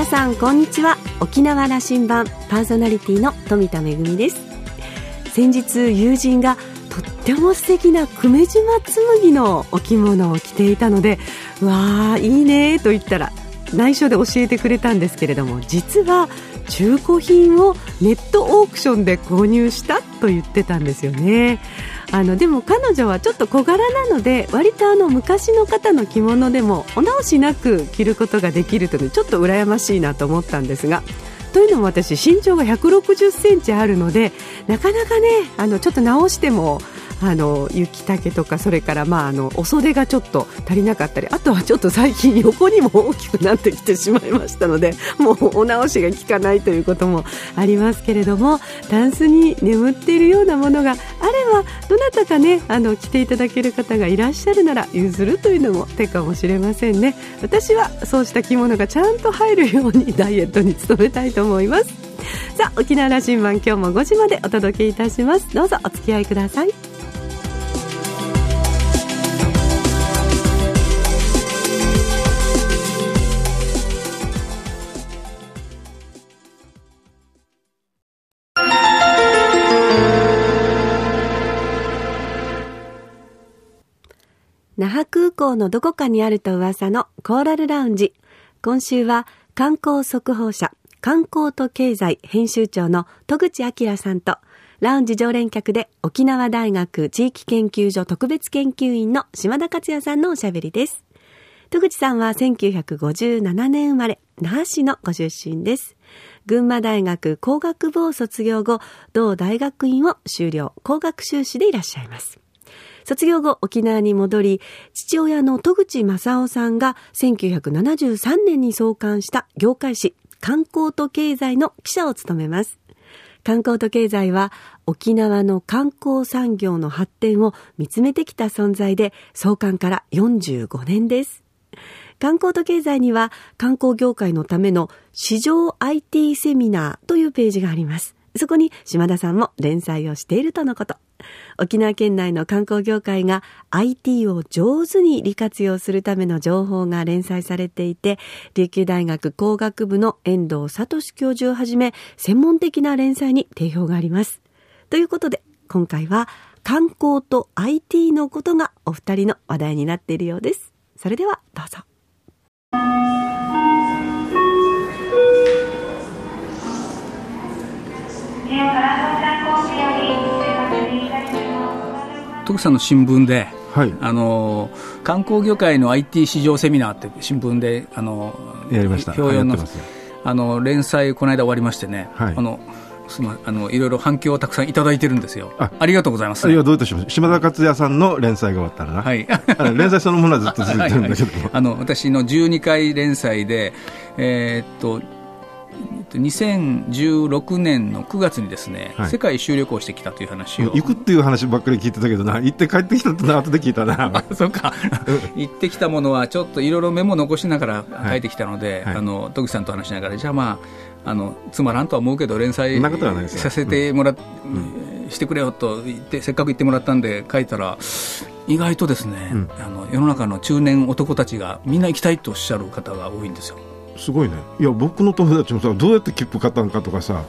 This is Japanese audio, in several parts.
皆さんこんにちは。沖縄羅針盤パーソナリティの富田恵です。先日友人がとっても素敵な久米島紬のお着物を着ていたのでわあいいねと言ったら内緒で教えてくれたんですけれども実は中古品をネットオークションで購入したと言ってたんですよね。あのでも彼女はちょっと小柄なので割とあの昔の方の着物でもお直しなく着ることができるというちょっと羨ましいなと思ったんですがというのも私身長が160センチあるのでなかなかねあのちょっと直してもあの雪丈とかそれからまああのお袖がちょっと足りなかったりあとはちょっと最近横にも大きくなってきてしまいましたので もうお直しが効かないということもありますけれどもタンスに眠っているようなものがあればどなたかねあの着ていただける方がいらっしゃるなら譲るというのも手かもしれませんね。私はそうした着物がちゃんと入るように ダイエットに努めたいと思います。さあ沖縄羅針盤今日も5時までお届けいたします。どうぞお付き合いください。那覇空港のどこかにあると噂のコーラルラウンジ。今週は観光速報社、観光と経済編集長の戸口明さんと、ラウンジ常連客で沖縄大学地域研究所特別研究員の島田克也さんのおしゃべりです。戸口さんは1957年生まれ、那覇市のご出身です。群馬大学工学部を卒業後、同大学院を修了、工学修士でいらっしゃいます。卒業後沖縄に戻り、父親の戸口正夫さんが1973年に創刊した業界誌観光と経済の記者を務めます。観光と経済は沖縄の観光産業の発展を見つめてきた存在で創刊から45年です。観光と経済には観光業界のための市場 IT セミナーというページがあります。そこに島田さんも連載をしているとのこと。沖縄県内の観光業界が IT を上手に利活用するための情報が連載されていて、琉球大学工学部の遠藤聡教授をはじめ、専門的な連載に定評があります。ということで、今回は観光と IT のことがお二人の話題になっているようです。それではどうぞ。徳さんの新聞で、はい、あの観光業界の IT 市場セミナーって新聞であのやりました表4のあの連載この間終わりましてね、はい、あのすまあのいろいろ反響をたくさんいただいてるんですよ。あありがとうございます、ね。いやどういたしま島田克也さんの連載が終わったらな。はい。連載そのものはずっと続いてるんだけどはい、あの私の12回連載でえー、っと2016年の9月にですね、はい、世界一周旅行してきたという話を。行くっていう話ばっかり聞いてたけどな行って帰ってきたってな後で聞いたな。そうか。行ってきたものはちょっといろいろメモ残しながら帰ってきたので、はい、あの戸口さんと話しながらじゃあまああのつまらんとは思うけど連載させてもらっ、うん、してくれよと言ってせっかく言ってもらったんで書いたら意外とですね、うん、あの世の中の中年男たちがみんな行きたいとおっしゃる方が多いんですよすごいね。いや僕の友達もさどうやって切符買ったのかとかさ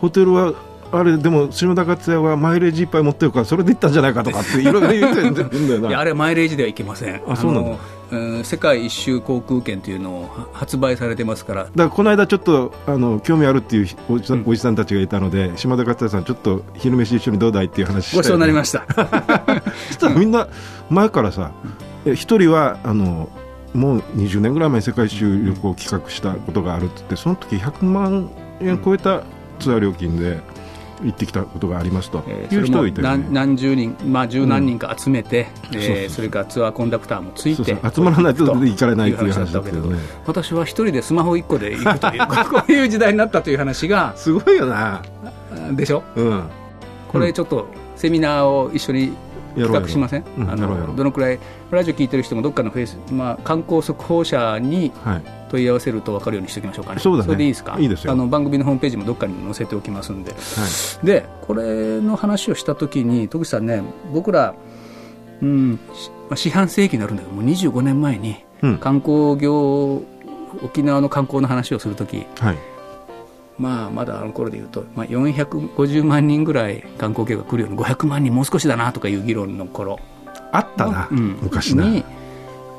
ホテルはあれでも篠田勝也はマイレージいっぱい持ってるからそれで行ったんじゃないかとかっていろいろ言ってるんだよな。いやあれマイレージではいけません。あそうなんだうん、世界一周航空券というのを発売されてますから。だからこの間ちょっとあの興味あるっていうおじさん,、おじさんたちがいたので島田勝也さんちょっと昼飯一緒にどうだいっていう話して、ごちそうになりました。そしたらみんな前からさ一人はあのもう20年ぐらい前に世界一周旅行を企画したことがあるって言ってその時100万円超えたツアー料金で行ってきたことがありますと。いう人がいて、ね、何十人、まあ、十何人か集めて、それからツアーコンダクターもついて集まらないと行かれないという話だったけど、ね、私は一人でスマホ1個で行くという こういう時代になったという話がすごいよな。でしょ、うん、これちょっとセミナーを一緒に比較しません、あのどのくらい？ラジオ聞いてる人もどっかのフェイス、まあ、観光速報社に問い合わせると分かるようにしておきましょうかね、そうだね。それでいいですか？いいですあの番組のホームページもどっかに載せておきますんで、はい、でこれの話をしたときに戸口さんね僕ら、うん、四半世紀になるんだけどもう25年前に観光業沖縄の観光の話をするとき、はい、まあ、まだあの頃でいうと、まあ、450万人ぐらい観光客が来るように500万人もう少しだなとかいう議論の頃。あったな、うん、昔な。に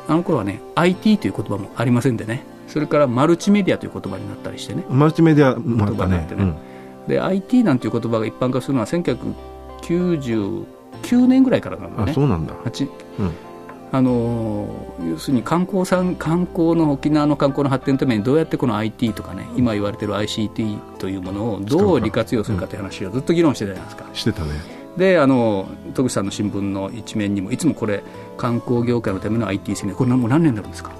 あの頃はね IT という言葉もありませんでね。それからマルチメディアという言葉になったりしてね。マルチメディアもあったね。ね、うん、で IT なんていう言葉が一般化するのは1999年ぐらいからなんだね。あそうなんだ、うんあの要するに観光さん観光の沖縄の観光の発展のためにどうやってこの IT とかね今言われてる ICT というものをどう利活用するかという話をずっと議論してたじゃないですか。してたね。であの戸口さんの新聞の一面にもいつもこれ観光業界のための IT 戦略これもう何年になるんですか？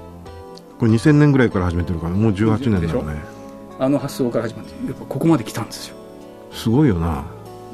これ2000年ぐらいから始めてるからもう18年だよね。あの発想から始まってやっぱここまで来たんですよ。すごいよな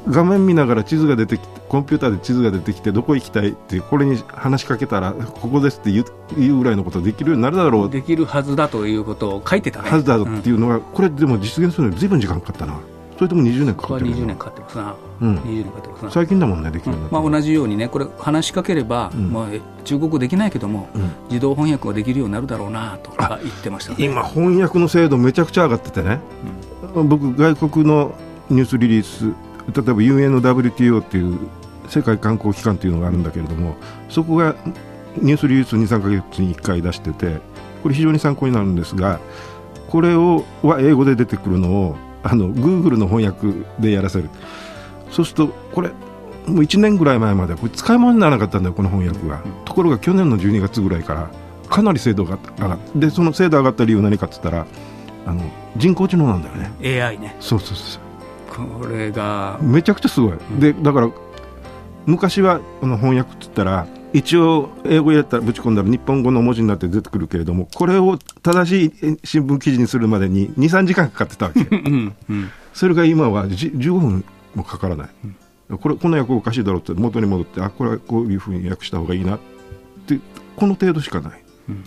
画面見ながら地図が出てきてコンピューターで地図が出てきてどこ行きたいってこれに話しかけたらここですって言う言うぐらいのことできるようになるだろうできるはずだということを書いてたね。はずだってい。うのが、うん、これでも実現するのにずいぶん時間かかったなそれとも20年かかってる20年かかってます。な、うん、20年かかってますな。最近だもんねできるうん、まあ、同じようにねこれ話しかければ、うん、まあ、中国語できないけども、自動翻訳ができるようになるだろうなとか言ってました、ね、今翻訳の精度めちゃくちゃ上がっててね、僕外国のニュースリリース例えば UNWTO っていう世界観光機関というのがあるんだけれどもそこがニュースリリース23か月に1回出しててこれ非常に参考になるんですがこれをは英語で出てくるのをあの Google の翻訳でやらせる。そうするとこれもう1年ぐらい前までこれ使い物にならなかったんだよこの翻訳が、ところが去年の12月ぐらいからかなり精度が上がってでその精度上がった理由は何かって言ったらあの人工知能なんだよね。AI ね。そうそうそうこれがめちゃくちゃすごい、うん、でだから昔はこの翻訳って言ったら一応英語やったらぶち込んだら日本語の文字になって出てくるけれどもこれを正しい新聞記事にするまでに23時間かかってたわけ、うんうん、それが今は15分もかからない、うん、これこの訳おかしいだろうって元に戻ってあこれはこういうふうに訳した方がいいなってこの程度しかない、うん。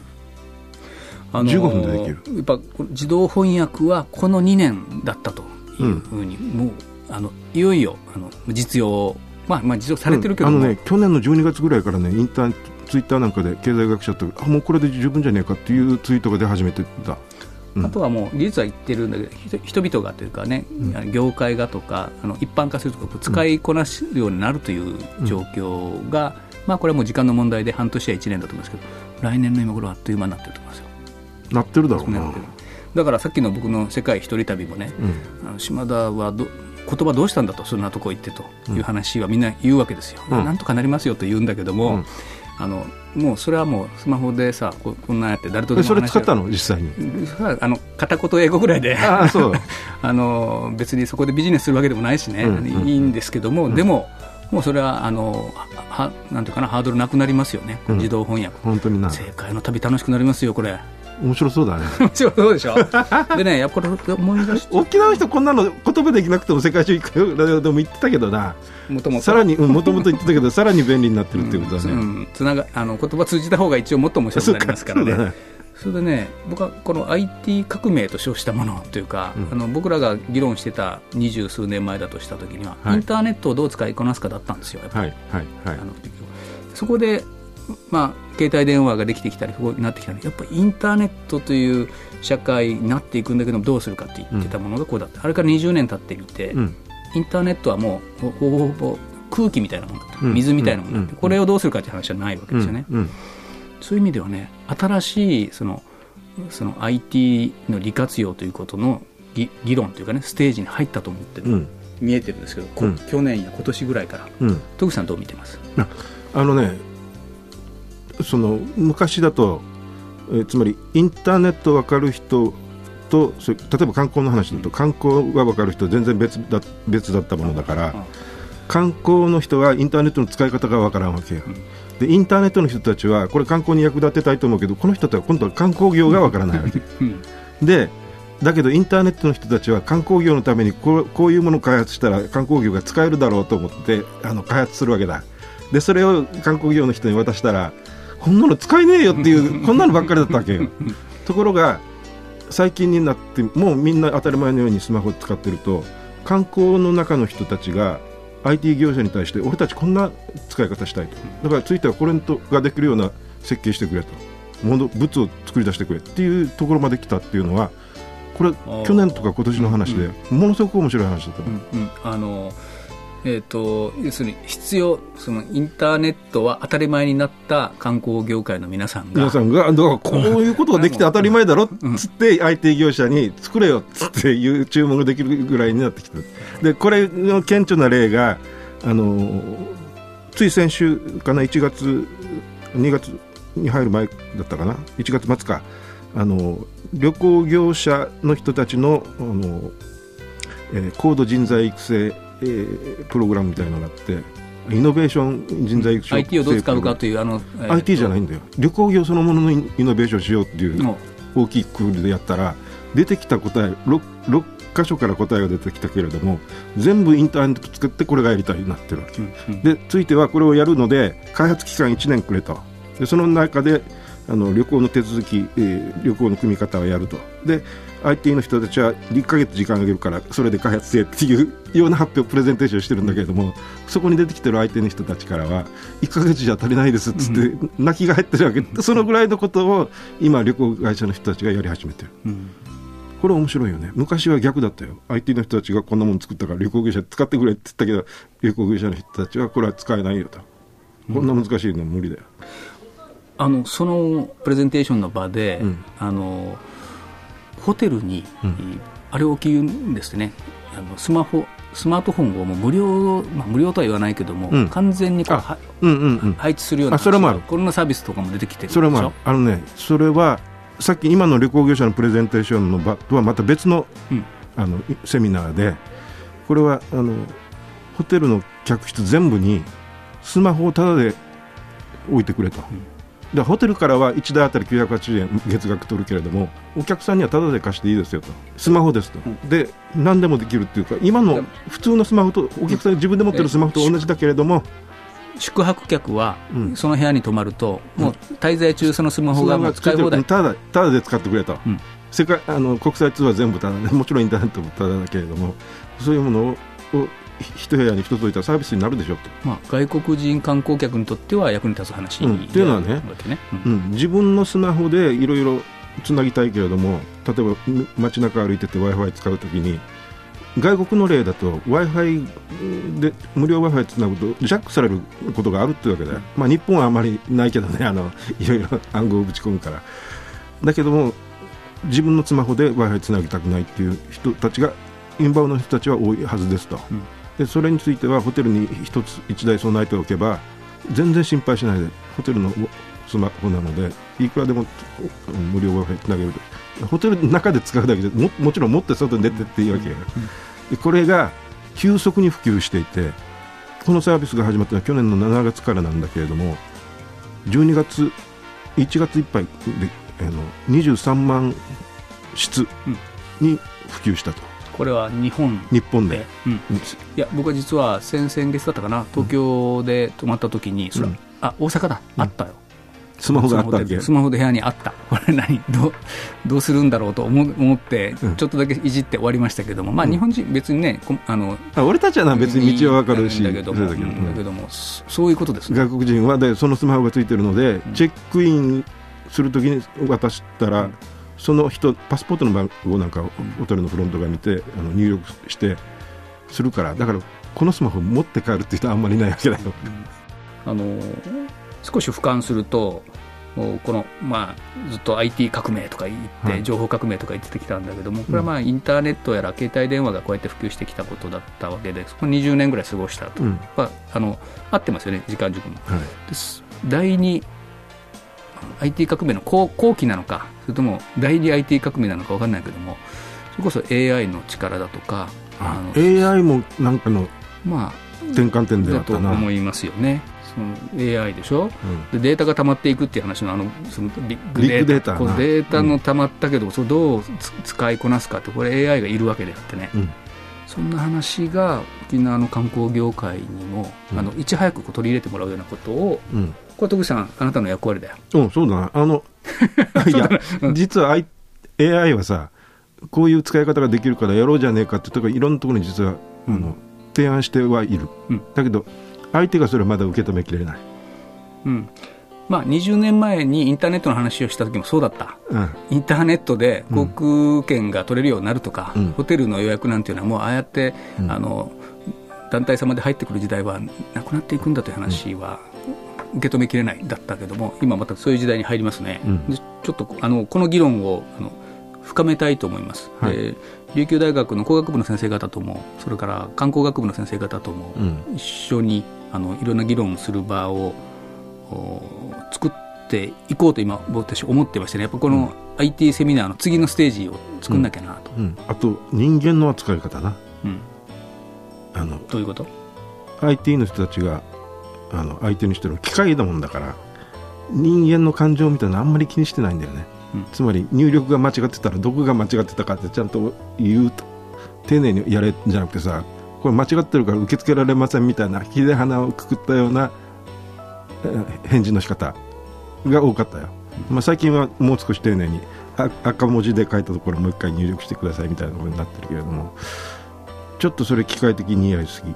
あのー、15分でできる。やっぱ自動翻訳はこの2年だったというふうに、もうあのいよいよあの実用まあ、まあ実用されてるけど、うん、あのね、去年の12月ぐらいからねインターツイッターなん。かで経済学者とあもうこれで十分じゃねえかっていうツイートが出始めてた。うん、あとはもう技術は言ってるん。だけど人々がというかね、うん、業界がとかあの一般化するとか使いこなすようになるという状況が、まあ、これはもう時間の問題で半年や1年だと思いますけど来年の今頃はあっという間になってると思いますよ。なってるだろうな。だからさっきの僕の世界一人旅もね、あの島田はど言葉どうしたんだとそんなとこ行ってという話はみんな言うわけですよ、うん、なんとかなりますよと言うんだけども、うん、あのもうそれはもうスマホでさここんなやって誰とでもそれ使ったの？実際に。あの片言英語ぐらいで。あ の別にそこでビジネスするわけでもないしね、うん、いいんですけども、でももうそれはあのはなんていうかなハードルなくなりますよね、自動翻訳。本当にな。正解の旅楽しくなりますよこれ面白そうだね。面白そうでしょ？でねやっぱり思い出し沖縄の人こんなの言葉できなくても世界中行くよでも言ってたけどな。もともとさらにもともと言ってたけどさらに便利になってるっていうことだね、うん、つながあの言葉通じた方が一応もっと面白くなりますからね。それでね僕はこの IT 革命と称したものというか、うん、あの僕らが議論してた二十数年前だとした時には、はい、インターネットをどう使いこなすかだったんですよはいはいはい、あのそこでまあ、携帯電話ができてきたりこうなってきたりやっぱりインターネットという社会になっていくんだけどどうするかって言ってたものがこうだった、うん、あれから20年経ってみて、うん、インターネットはもうほぼほぼ空気みたいなものだった、水みたいなものだった、これをどうするかっていう話はないわけですよね、そういう意味ではね新しいそのその IT の利活用ということの議論というかねステージに入ったと思って、見えてるんですけど、去年や今年ぐらいから、戸口さんどう見てます？あのねその昔だと、えー、つまりインターネット分かる人とそれ例えば観光の話だと観光が分かる人全然別だ別だったものだから、観光の人はインターネットの使い方が分からんわけよ。でインターネットの人たちはこれ観光に役立てたいと思うけどこの人たちは今度は観光業が分からないわけ。でだけどインターネットの人たちは観光業のためにこうこういうものを開発したら観光業が使えるだろうと思ってあの開発するわけだ。でそれを観光業の人に渡したらこんなの使えねえよっていうこんなのばっかりだったわけよ。ところが最近になってもうみんな当たり前のようにスマホを使ってると観光の中の人たちが IT 業者に対して俺たちこんな使い方したいと。だからついてはこれができるような設計してくれと。物を作り出してくれ。っていうところまで来たっていうのはこれ去年とか今年の話で、ものすごく面白い話だった、うんうん、あのえーと、要するに必要そのインターネットは当たり前になった観光業界の皆さんが皆さんがだからこういうことができて当たり前だろっつって IT 業者に作れよっつっていう注文ができるぐらいになってきてでこれの顕著な例があのつい先週かな1月2月に入る前だったかな1月末か。あの旅行業者の人たちのあの、えー、高度人材育成、えー、プログラムみたいなのがあってイノベーション人材育成 IT をどう使うかというあの、えー、IT じゃないんだよ。旅行業そのもののイノベーションしようっていう大きいクールでやったら出てきた答え 6, 6箇所から答えが出てきたけれども全部インターネット作ってこれがやりたいになってるわけ、うんうん、でついてはこれをやるので開発期間1年くれと。でその中であの旅行の手続き、えー、旅行の組み方をやると。で IT の人たちは1か月時間あげるからそれで開発せっていうような発表プレゼンテーションしてるんだけれどもそこに出てきてる相手の人たちからは1か月じゃ足りないですっつって泣きが入ってるわけ、そのぐらいのことを今旅行会社の人たちがやり始めてる。うん。これ面白いよね。昔は逆だったよ。IT の人たちがこんなもの作ったから旅行会社使ってくれって言ったけど旅行会社の人たちはこれは使えないよと、こんな難しいの無理だよ。あのそのプレゼンテーションの場で、うん、あのホテルに、うん、あれを聞うんですね。あのスマホスマートフォンをもう無料、まあ、無料とは言わないけども、うん、完全にこうは、うんうんうん、配置するようなそれもある。こんなサービスとかも出てきてるそれもあのねそれはさっき今の旅行業者のプレゼンテーションの場とはまた別の,、あのセミナーでこれはあのホテルの客室全部にスマホをタダで置いてくれと、でホテルからは1台あたり980円月額取るけれどもお客さんにはタダで貸していいですよと。スマホですと、うん、で何でもできるっていうか今の普通のスマホとお客さん自分で持ってるスマホと同じだけれども、宿泊客はその部屋に泊まると、うん、もう滞在中そのスマホが使い放題。ただただで使ってくれと、うん、世界あの国際通話全部ただ、ね、もちろんインターネットもただだけれどもそういうものを一部屋に一つ置いたサービスになるでしょうと、まあ、外国人観光客にとっては役に立つ話に、うん、っていうのはね、うん、自分のスマホでいろいろつなぎたいけれども例えば街中歩いてて w i f i 使うときに外国の例だと w i f i で無料 w i f i つなぐとジャックされることがあるっていうわけで、まあ、日本はあまりないけどねあのいろいろ暗号をぶち込むから。だけども自分のスマホで w i f i つなぎたくないっていう人たちがインバウンドの人たちは多いはずですと。うんでそれについてはホテルに1つ1台備えておけば全然心配しないでホテルのスマホなのでいくらでも無料 Wi-Fi つなげるホテルの中で使うだけでももちろん持って外に出てっていうわけ、でこれが急速に普及していてこのサービスが始まったのは去年の7月からなんだけれども12月1月いっぱいであの23万室に普及したと。これは日本日本で、うん、いや僕は実は先々月だったかな。東京で泊まった時に、うん、あ大阪だ、あったよ。スマホがあったスマホで部屋にあった。これ何？どうどうするんだろうと思思ってちょっとだけいじって終わりましたけども、まあ日本人別にねあのあ俺たちはな別に道は分かるしだけども、だけど。もそういうことです、ね、外国人はでそのスマホがついてるのでチェックインするときに渡したら、その人パスポートの番号なんかをホテルのフロントが見てあの入力してするからだからこのスマホ持って帰るって人はあんまりいないわけだよ、あの少し俯瞰するとこの、まあ、ずっと IT 革命とか言って、情報革命とか言ってきたんだけども、これはまあインターネットやら携帯電話がこうやって普及してきたことだったわけで、そこ20年ぐらい過ごしたと、うん、まあ、あの合ってますよね、時間軸も。はい、第2 IT 革命の後後期なのかそれとも第二 IT 革命なのか分かんないけどもそれこそ AI の力だとかあの AI もなんかのまあ転換点でだと思いますよね。その AI でしょ、うん、でデータが溜まっていくっていう話のあのそのビッグデータ。こデータの溜まったけど、うん、それどう使いこなすかってこれ AI がいるわけであってね、うん、そんな話が沖縄の観光業界にも、あのいち早く取り入れてもらうようなことを、これ徳さんあなたの役割だよ。うんそうだな。あの いや、実は AI はさこういう使い方ができるからやろうじゃねえかってとかいろんなところに実は、あの提案してはいる、うん、だけど相手がそれはまだ受け止めきれない、うん、まあ、20年前にインターネットの話をした時もそうだった、うん、インターネットで航空券が取れるようになるとか、うん、ホテルの予約なんていうのは、もうああやって、うん、あの団体様で入ってくる時代はなくなっていくんだという話は、受け止めきれないだったけども、今またそういう時代に入りますね、ちょっとあのこの議論をあの深めたいと思います、はい、琉球大学の工学部の先生方とも、それから観光学部の先生方とも、一緒にあのいろんな議論をする場を作っていこうと今私思ってましてね。やっぱこの IT セミナーの次のステージを作んなきゃなと、うん。うん、あと人間の扱い方な、うん、あのどういうこと？IT の人たちがあの相手にしてる機械だもんだから人間の感情みたいなのあんまり気にしてないんだよね、うん、つまり入力が間違ってたらどこが間違ってたかってちゃんと言うと丁寧にやれじゃなくてさこれ間違ってるから受け付けられませんみたいなひで鼻をくくったような返事の仕方が多かったよ、まあ、最近はもう少し丁寧に赤文字で書いたところもう一回入力してくださいみたいなことになってるけれどもちょっとそれ機械的にやりすぎ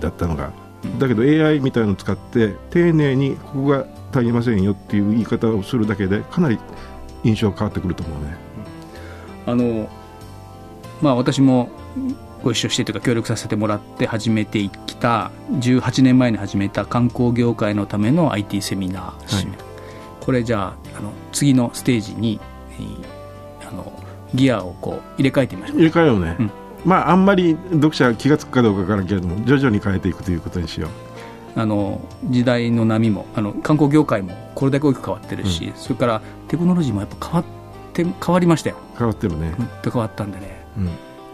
だったのがだけど AI みたいのを使って丁寧にここが足りませんよっていう言い方をするだけでかなり印象変わってくると思うね。あのまあ、私もご一緒してというか協力させてもらって始めてきた18年前に始めた観光業界のための IT セミナー、はい、これじゃああの次のステージにあのギアをこう入れ替えてみましょう入れ替えようね、うん、まああんまり読者気が付くかどうかわからんけれども徐々に変えていくということにしよう。あの時代の波もあの観光業界もこれだけ大きく変わってるし、うん、それからテクノロジーもやっぱ変わって変わりましたよ。変わってるね。変わったんでね、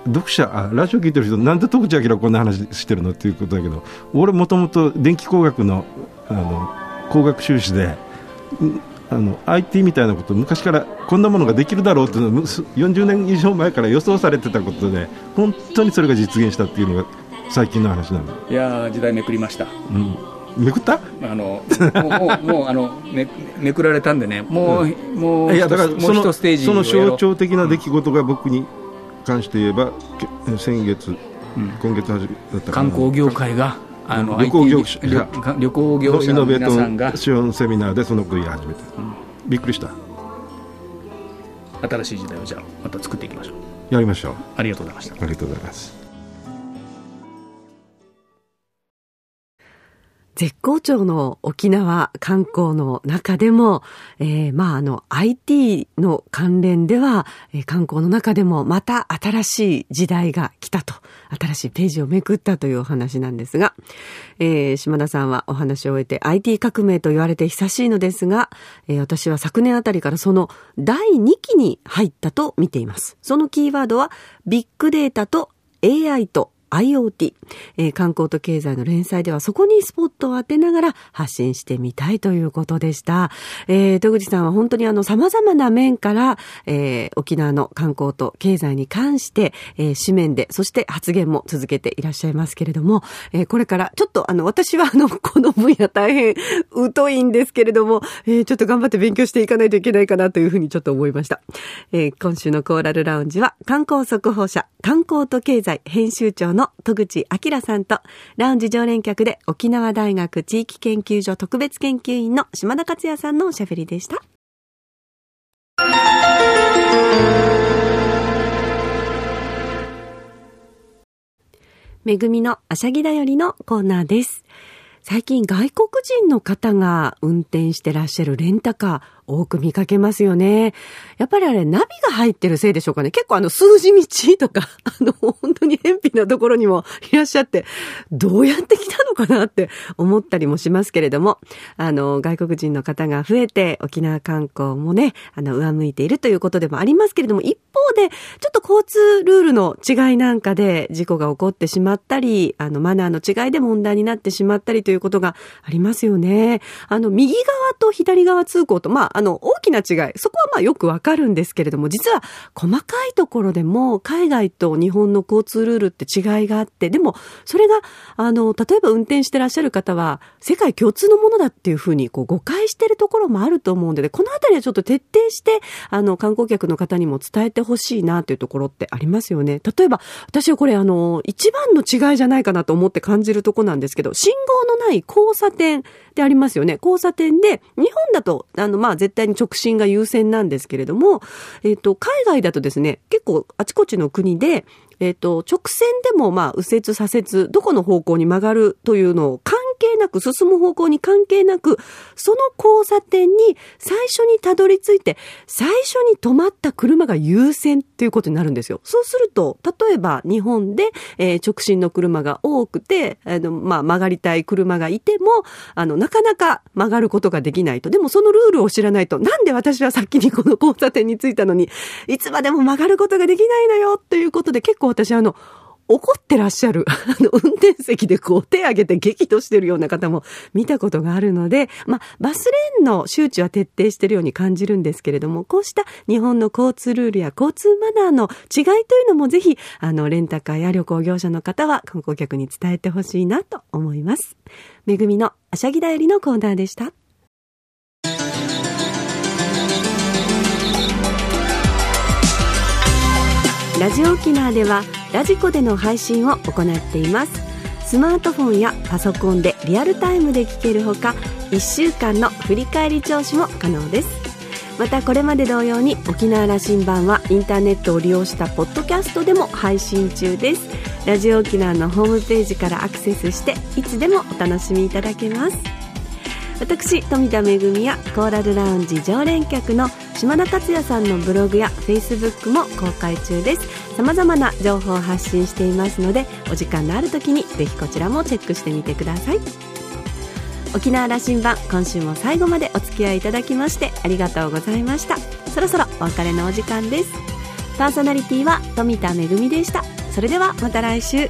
うん。読者あラジオ聞いてる人なんで徳地明こんな話してるの？っていうことだけど俺もともと電気工学のあの工学修士であの IT みたいなこと昔からこんなものができるだろうっていうの40年以上前から予想されてたことで本当にそれが実現したっていうのが最近の話なの。いや時代めくりました、うん。めくった？あのもうもうあのめめくられたんでね。もう、うん、もういやだからそのその象徴的な出来事が僕に関して言えば先月、うん、今月だった観光業界があの旅行業者旅行業者の皆さんが。シオンセミナーでそのこと言い始めて、うん、びっくりした。新しい時代をじゃあまた作っていきましょう。やりましょう。ありがとうございました。ありがとうございます絶好調の沖縄観光の中でも、えー、まあ、あの、IT の関連では、えー、観光の中でもまた新しい時代が来たと、新しいページをめくったというお話なんですが、えー、島田さんはお話を終えて IT 革命と言われて久しいのですが、えー、私は昨年あたりからその第2期に入ったと見ています。そのキーワードは、ビッグデータと AI と IoT、えー、観光と経済の連載ではそこにスポットを当てながら発信してみたいということでした。えー、戸口さんは本当にあの様々な面から、えー、沖縄の観光と経済に関して、えー、紙面で、そして発言も続けていらっしゃいますけれども、えー、これからちょっとあの私はあのこの分野大変疎いんですけれども、えー、ちょっと頑張って勉強していかないといけないかなというふうにちょっと思いました。えー、今週のコーラルラウンジは観光速報社観光と経済編集長の戸口明さんと、ラウンジ常連客で沖縄大学地域研究所特別研究員の島田克也さんのおしゃべりでした。めぐみのあしゃぎだよりのコーナーです。最近外国人の方が運転してらっしゃるレンタカー、多く見かけますよね。やっぱりあれ、ナビが入ってるせいでしょうかね。結構あの、数字道とか、あの、本当に偏僻なところにもいらっしゃって、どうやって来たのかなって 思ったりもしますけれども、あの、外国人の方が増えて、沖縄観光もね、あの、上向いているということでもありますけれども、一方で、ちょっと交通ルールの違いなんかで事故が起こってしまったり、あの、マナーの違いで問題になってしまったりということがありますよね。あの、右側と左側通行と、まあ、あの、大きな違い、そこはまあよくわかるんですけれども、実は細かいところでも海外と日本の交通ルールって違いがあって、でもそれが、あの、例えば運転してらっしゃる方は世界共通のものだっていうふうにこう誤解してるところもあると思うので、このあたりはちょっと徹底して、あの、観光客の方にも伝えてほしいなというところってありますよね。例えば、私はこれあの、一番の違いじゃないかなと思って感じるとこなんですけど、信号のない交差点ってありますよね。交差点で、日本だと、あの、まあ、絶対に直進が優先なんですけれども、えっ、と、海外だとですね、結構あちこちの国で、えっ、と、直線でもまあ、右折、左折、どこの方向に曲がるというのを関係なく、進む方向に関係なく、その交差点に最初にたどり着いて、最初に止まった車が優先っていうことになるんですよ。そうすると、例えば日本で、えー、直進の車が多くて、あの、まあ、曲がりたい車がいても、あの、なかなか曲がることができないと。でもそのルールを知らないと、なんで私は先にこの交差点に着いたのに、いつまでも曲がることができないのよっていうことで結構私あの、怒ってらっしゃる、あの、運転席でこう手挙げて激怒してるような方も見たことがあるので、まあ、バスレーンの周知は徹底してるように感じるんですけれども、こうした日本の交通ルールや交通マナーの違いというのもぜひ、あの、レンタカーや旅行業者の方は観光客に伝えてほしいなと思います。めぐみのあしゃぎだよりのコーナーでした。ラジオ沖縄ではラジコでの配信を行っています。スマートフォンやパソコンでリアルタイムで聞けるほか1週間の振り返り聴取も可能です。またこれまで同様に沖縄羅針盤はインターネットを利用したポッドキャストでも配信中です。ラジオ沖縄のホームページからアクセスしていつでもお楽しみいただけます。私富田恵やコーラルラウンジ常連客の島田克也さんのブログやフェイスブックも公開中です。様々な情報を発信していますのでお時間のある時にぜひこちらもチェックしてみてください。沖縄羅針盤今週も最後までお付き合いいただきましてありがとうございました。そろそろお別れのお時間です。パーソナリティは富田恵でした。それではまた来週。